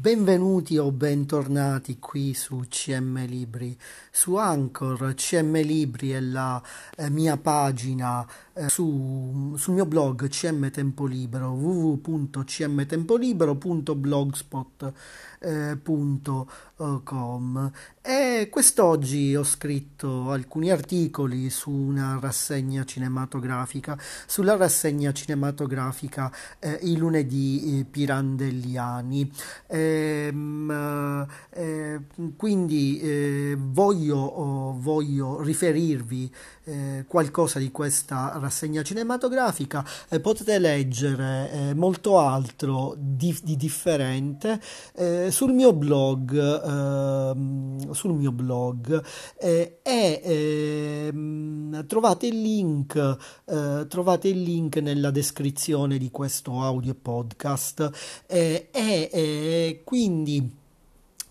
Benvenuti o bentornati qui su CM Libri. Su Anchor, CM Libri è la eh, mia pagina eh, su, sul mio blog CM Tempo Libero www.cmtempolibero.blogspot.com e quest'oggi ho scritto alcuni articoli su una rassegna cinematografica, sulla rassegna cinematografica eh, I lunedì eh, pirandelliani. Ehm, eh, quindi eh, voglio, oh, voglio riferirvi eh, qualcosa di questa rassegna cinematografica, eh, potete leggere eh, molto altro di, di differente eh, sul mio blog, ehm, sul mio blog eh, e ehm, trovate il link, trovate il link nella descrizione di questo audio podcast e quindi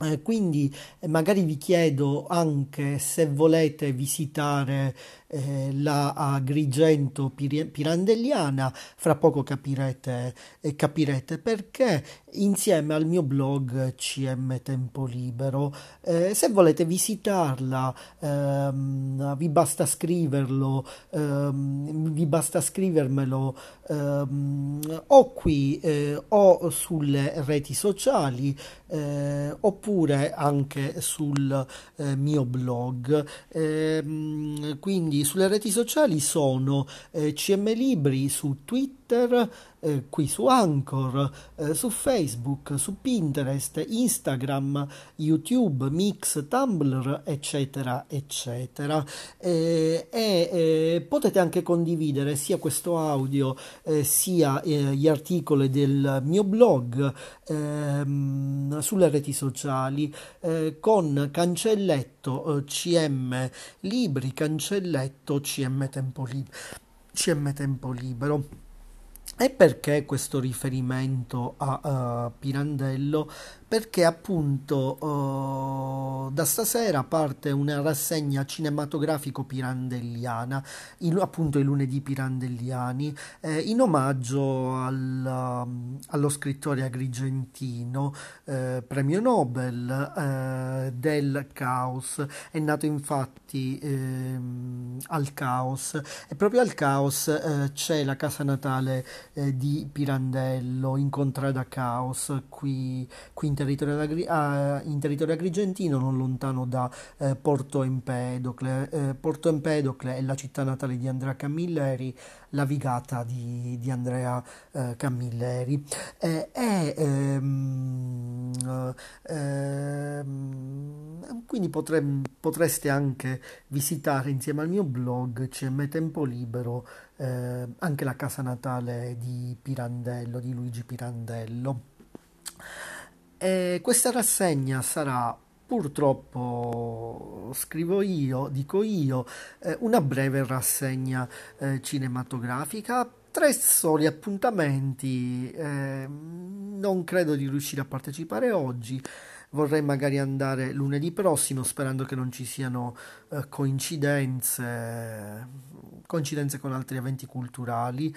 eh, quindi eh, magari vi chiedo anche se volete visitare eh, la Agrigento Pirandelliana, fra poco capirete, eh, capirete perché, insieme al mio blog CM Tempo Libero. Eh, se volete visitarla, ehm, vi basta scriverlo, ehm, vi basta scrivermelo ehm, o qui eh, o sulle reti sociali eh, oppure anche sul eh, mio blog. Ehm, quindi sulle reti sociali sono eh, CM Libri su Twitter, eh, qui su Anchor, eh, su Facebook, su Pinterest, Instagram, YouTube, Mix, Tumblr, eccetera, eccetera. Eh, e eh, potete anche condividere sia questo audio eh, sia gli articoli del mio blog ehm, sulle reti sociali con cancelletto CM Libri, cancelletto CM Tempo, Lib- CM Tempo Libero. E perché questo riferimento a uh, Pirandello? Perché appunto uh, da stasera parte una rassegna cinematografico pirandelliana, il, appunto i lunedì pirandelliani, eh, in omaggio al, um, allo scrittore agrigentino, eh, premio Nobel eh, del caos. È nato infatti ehm, al caos e proprio al caos c'è la casa natale eh, di Pirandello in Contrada Caos qui, qui in, territorio agri- ah, in, territorio agrigentino non lontano da eh, Porto Empedocle. Eh, Porto Empedocle è la città natale di Andrea Camilleri la vigata di, di Andrea eh, Camilleri e ehm, ehm, quindi potrem, potreste anche visitare insieme al mio blog CM Tempo Libero eh, anche la casa natale di Pirandello, di Luigi Pirandello. E questa rassegna sarà purtroppo scrivo io, dico io, eh, una breve rassegna eh, cinematografica, tre soli appuntamenti, eh, non credo di riuscire a partecipare oggi vorrei magari andare lunedì prossimo sperando che non ci siano eh, coincidenze coincidenze con altri eventi culturali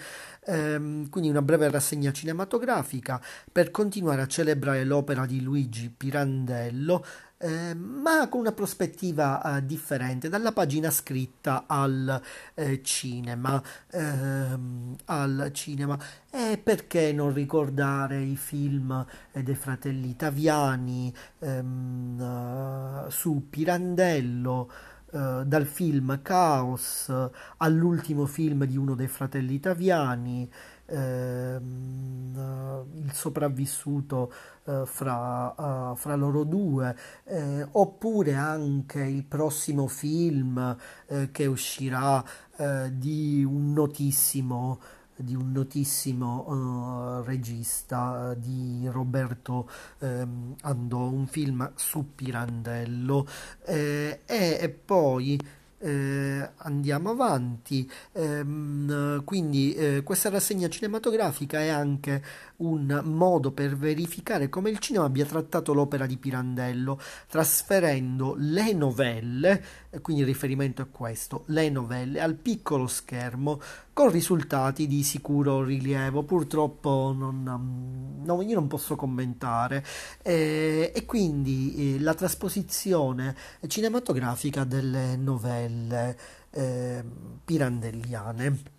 ehm, quindi una breve rassegna cinematografica per continuare a celebrare l'opera di Luigi Pirandello eh, ma con una prospettiva eh, differente, dalla pagina scritta al eh, cinema. Ehm, al cinema. E perché non ricordare i film eh, dei fratelli italiani ehm, su Pirandello? Uh, dal film Chaos all'ultimo film di uno dei fratelli italiani, ehm, uh, il sopravvissuto uh, fra, uh, fra, loro due, eh, oppure anche il prossimo film eh, che uscirà eh, di un notissimo di un notissimo uh, regista di Roberto um, Andò, un film su Pirandello eh, e, e poi eh, andiamo avanti. Ehm, quindi eh, questa rassegna cinematografica è anche un modo per verificare come il cinema abbia trattato l'opera di Pirandello, trasferendo le novelle, quindi il riferimento è questo, le novelle al piccolo schermo con risultati di sicuro rilievo. Purtroppo non, no, io non posso commentare. Eh, e quindi eh, la trasposizione cinematografica delle novelle eh, pirandelliane.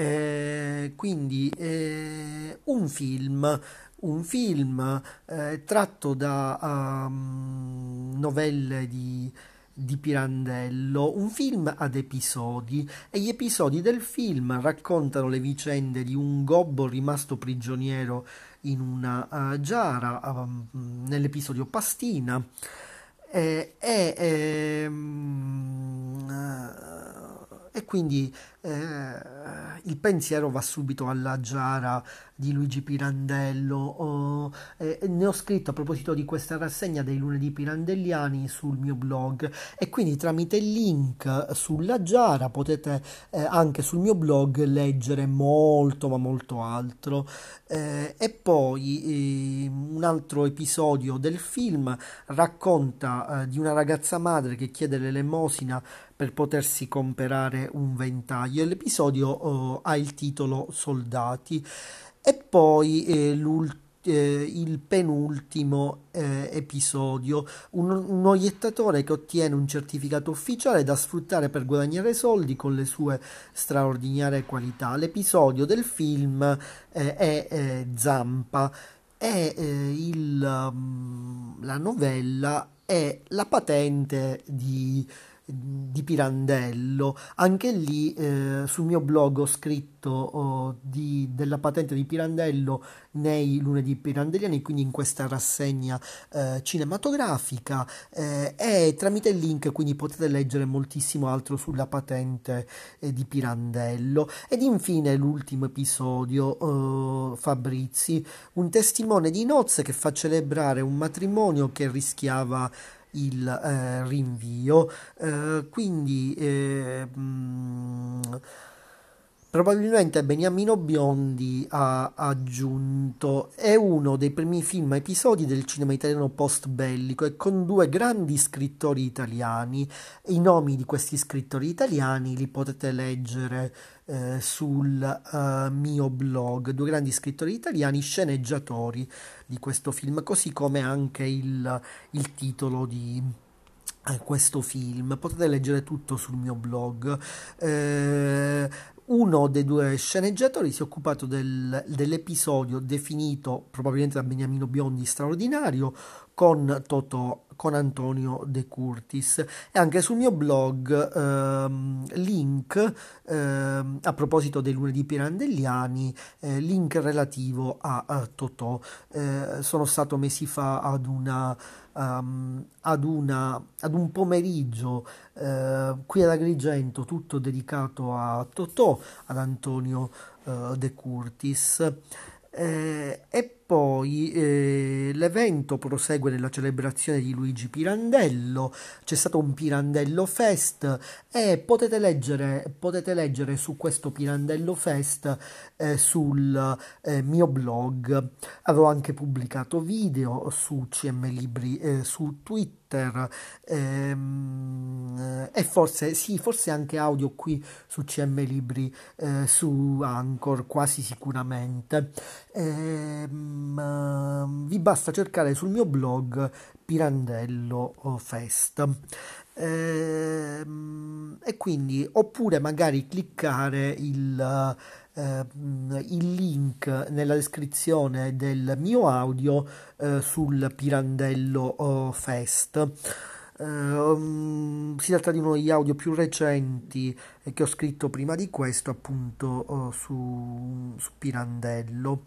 Eh, quindi eh, un film, un film eh, tratto da um, novelle di, di Pirandello, un film ad episodi. E gli episodi del film raccontano le vicende di un gobbo rimasto prigioniero in una uh, giara uh, nell'episodio Pastina. E, e um, uh, e quindi eh, il pensiero va subito alla Giara di Luigi Pirandello. Oh, eh, ne ho scritto a proposito di questa rassegna dei lunedì pirandelliani sul mio blog e quindi tramite il link sulla Giara potete eh, anche sul mio blog leggere molto ma molto altro. Eh, e poi ehm, un altro episodio del film racconta eh, di una ragazza madre che chiede l'elemosina per potersi comprare un ventaglio. L'episodio oh, ha il titolo Soldati. E poi eh, eh, il penultimo eh, episodio, un, un oiettatore che ottiene un certificato ufficiale da sfruttare per guadagnare soldi con le sue straordinarie qualità. L'episodio del film eh, è eh, Zampa. E eh, il, um, la novella è la patente di di Pirandello. Anche lì eh, sul mio blog ho scritto oh, di, della patente di Pirandello nei lunedì pirandelliani, quindi in questa rassegna eh, cinematografica eh, e tramite il link quindi potete leggere moltissimo altro sulla patente eh, di Pirandello. Ed infine l'ultimo episodio, oh, Fabrizi, un testimone di nozze che fa celebrare un matrimonio che rischiava il eh, rinvio. Eh, quindi eh, mh, mm, probabilmente Beniamino Biondi ha aggiunto è uno dei primi film episodi del cinema italiano post bellico e con due grandi scrittori italiani. I nomi di questi scrittori italiani li potete leggere eh, sul uh, mio blog, due grandi scrittori italiani, sceneggiatori di questo film, così come anche il, il titolo di eh, questo film. Potete leggere tutto sul mio blog. Eh, uno dei due sceneggiatori si è occupato del, dell'episodio definito probabilmente da Beniamino Biondi straordinario con Totò con Antonio De Curtis e anche sul mio blog ehm, link ehm, a proposito dei lunedì pirandelliani eh, link relativo a, a Totò eh, sono stato mesi fa ad una Um, ad, una, ad, un pomeriggio uh, qui ad Agrigento tutto dedicato a Totò, ad Antonio uh, De Curtis. Eh, e poi eh, l'evento prosegue nella celebrazione di Luigi Pirandello, c'è stato un Pirandello Fest e potete leggere, potete leggere su questo Pirandello Fest eh, sul eh, mio blog. Avevo anche pubblicato video su CM Libri eh, su Twitter ehm, e forse, sì, forse anche audio qui su CM Libri, eh, su Anchor, quasi sicuramente. Ehm, vi basta cercare sul mio blog Pirandello Fest. Ehm, e quindi oppure magari cliccare il eh, il link nella descrizione del mio audio eh, sul Pirandello oh, Fest. Uh, si tratta di uno degli audio più recenti eh, che ho scritto prima di questo, appunto uh, su, su, Pirandello.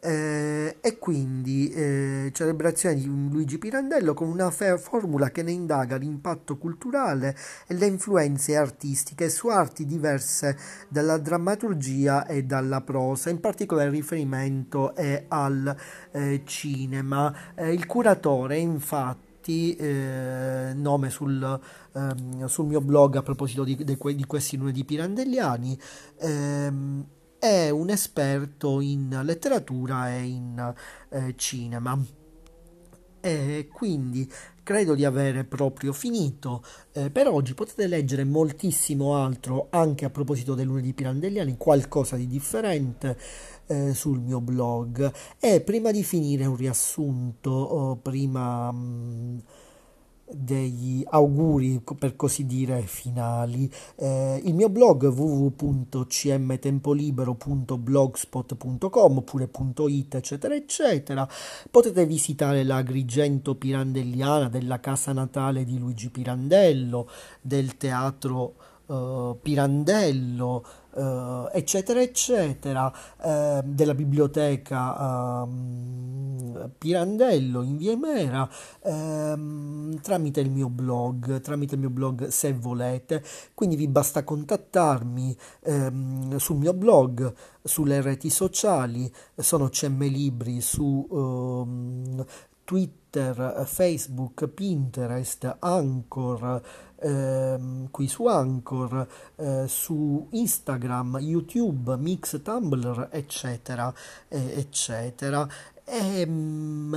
Eh, e quindi eh, celebrazione di Luigi Pirandello con una formula che ne indaga l'impatto culturale e le influenze artistiche su arti diverse dalla drammaturgia e dalla prosa. In particolare il riferimento è al eh, cinema. il curatore, infatti, infatti eh, nome sul, ehm, sul, mio blog a proposito di, di, di questi lunedì pirandelliani ehm, è un esperto in letteratura e in eh, cinema. E quindi credo di avere proprio finito eh, per oggi. Potete leggere moltissimo altro anche a proposito del lunedì pirandelliani, qualcosa di differente eh, sul mio blog. E prima di finire un riassunto, oh, prima. Mh, mm, degli auguri per così dire finali. Eh, il mio blog www.cmtempolibero.blogspot.com oppure .it eccetera eccetera. Potete visitare l'Agrigento Pirandelliana della casa natale di Luigi Pirandello del teatro uh, Pirandello Uh, eccetera eccetera uh, della biblioteca uh, Pirandello in via Emera ehm, tramite il mio blog tramite il mio blog se volete. Quindi vi basta contattarmi um, sul mio blog sulle reti sociali. Sono CM Libri su ehm, Twitter, Facebook, Pinterest, Anchor, ehm, qui su Anchor, eh, su Instagram, YouTube, Mix, Tumblr, eccetera, eh, eccetera. E, um,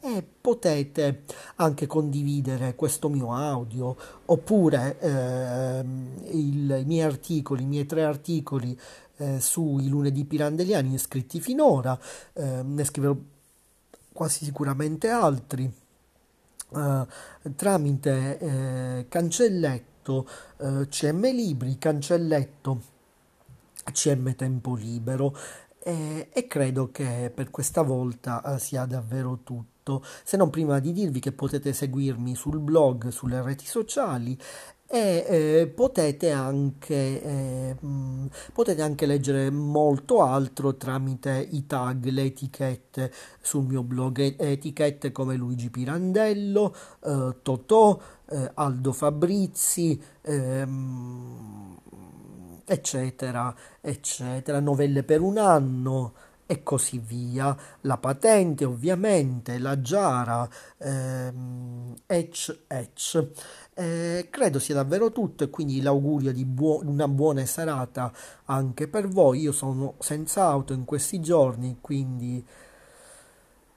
e, potete anche condividere questo mio audio oppure eh, il, i miei articoli, i miei tre articoli eh, sui lunedì pirandelliani scritti finora, eh, ne scriverò quasi sicuramente altri, eh, tramite eh, cancelletto eh, CM Libri, cancelletto CM Tempo Libero. E, e credo che per questa volta eh, sia davvero tutto. Se non prima di dirvi che potete seguirmi sul blog, sulle reti sociali e eh, potete, anche, eh, potete anche leggere molto altro tramite i tag, le etichette sul mio blog, etichette come Luigi Pirandello, eh, Totò, eh, Aldo Fabrizi, ehm, eccetera, eccetera, novelle per un anno e così via, la patente ovviamente, la Giara, ehm, Etch Etch. Eh, credo sia davvero tutto e quindi l'augurio di buo- una buona serata anche per voi. Io sono senza auto in questi giorni, quindi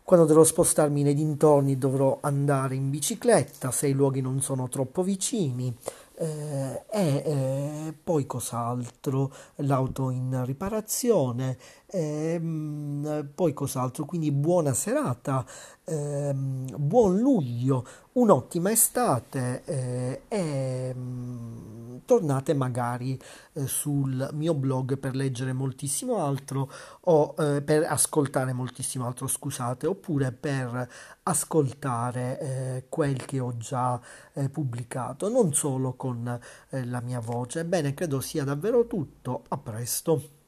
quando dovrò spostarmi nei dintorni dovrò andare in bicicletta se i luoghi non sono troppo vicini. Eh, e eh, poi cos'altro? L'auto in riparazione, ehm, poi cos'altro? Quindi buona serata, eh, buon luglio, un'ottima estate eh, e mm, tornate magari eh, sul mio blog per leggere moltissimo altro o eh, per ascoltare moltissimo altro, scusate, oppure per ascoltare eh, quel che ho già eh, pubblicato, non solo con la mia voce. Bene, credo sia davvero tutto. A presto.